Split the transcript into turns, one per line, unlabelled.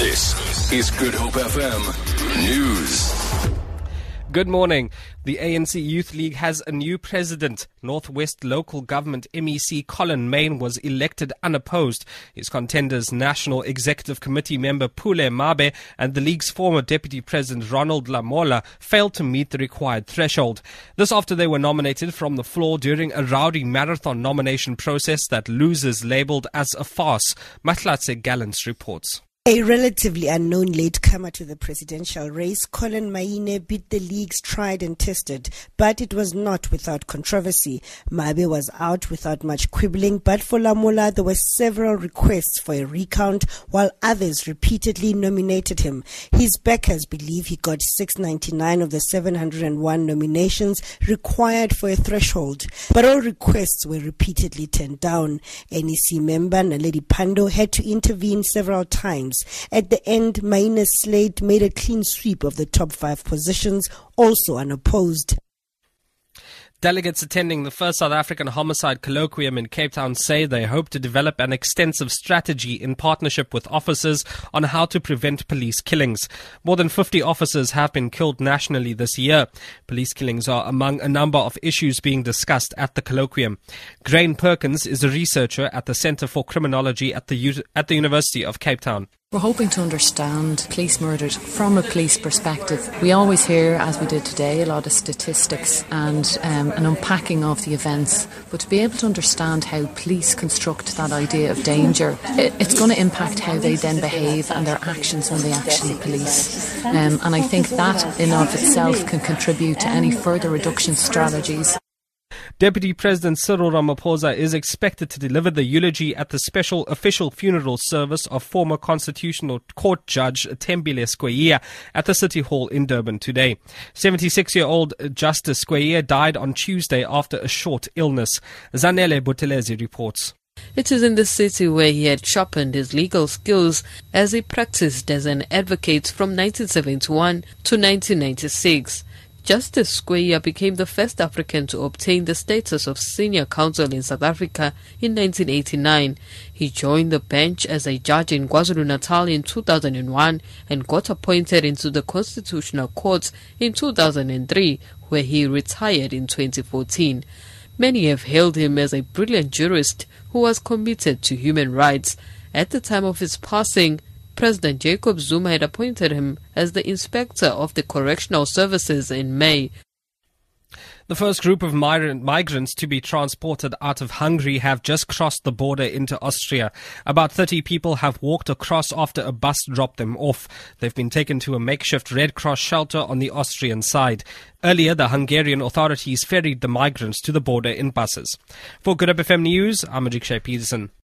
This is Good Hope FM News.
Good morning. The ANC Youth League has a new president. Northwest Local Government MEC Collen Maine was elected unopposed. His contenders, National Executive Committee member Pule Mabe and the league's former deputy president Ronald Lamola failed to meet the required threshold. This after they were nominated from the floor during a rowdy marathon nomination process that losers labeled as a farce. Matlatse Gallants reports.
A relatively unknown latecomer to the presidential race, Collen Maine beat the league's tried and tested, but it was not without controversy. Mabe was out without much quibbling, but for Lamola there were several requests for a recount, while others repeatedly nominated him. His backers believe he got 699 of the 701 nominations required for a threshold, but all requests were repeatedly turned down. NEC member Naledi Pandor had to intervene several times at the end, Maine's Slade made a clean sweep of the top five positions, also unopposed.
Delegates attending the first South African Homicide Colloquium in Cape Town say they hope to develop an extensive strategy in partnership with officers on how to prevent police killings. More than 50 officers have been killed nationally this year. Police killings are among a number of issues being discussed at the colloquium. Grain Perkins is a researcher at the Centre for Criminology at the, U- at the University of Cape Town.
We're hoping to understand police murders from a police perspective. We always hear, as we did today, a lot of statistics and um, an unpacking of the events. But to be able to understand how police construct that idea of danger, it, it's going to impact how they then behave and their actions when they actually police. Um, and I think that in of itself can contribute to any further reduction strategies.
Deputy President Cyril Ramaphosa is expected to deliver the eulogy at the special official funeral service of former Constitutional Court Judge Thembile Skweyiya at the City Hall in Durban today. 76-year-old Justice Skweyiya died on Tuesday after a short illness. Zanele Buthelezi reports.
It is in the city where he had sharpened his legal skills as he practiced as an advocate from 1971 to 1996. Justice Skweyiya became the first African to obtain the status of senior counsel in South Africa in 1989. He joined the bench as a judge in KwaZulu-Natal in 2001 and got appointed into the Constitutional Court in 2003, where he retired in 2014. Many have hailed him as a brilliant jurist who was committed to human rights. At the time of his passing, President Jacob Zuma had appointed him as the inspector of the correctional services in May.
The first group of migrants to be transported out of Hungary have just crossed the border into Austria. About 30 people have walked across after a bus dropped them off. They've been taken to a makeshift Red Cross shelter on the Austrian side. Earlier, the Hungarian authorities ferried the migrants to the border in buses. For Good Hope FM News, I'm Ajik Peterson.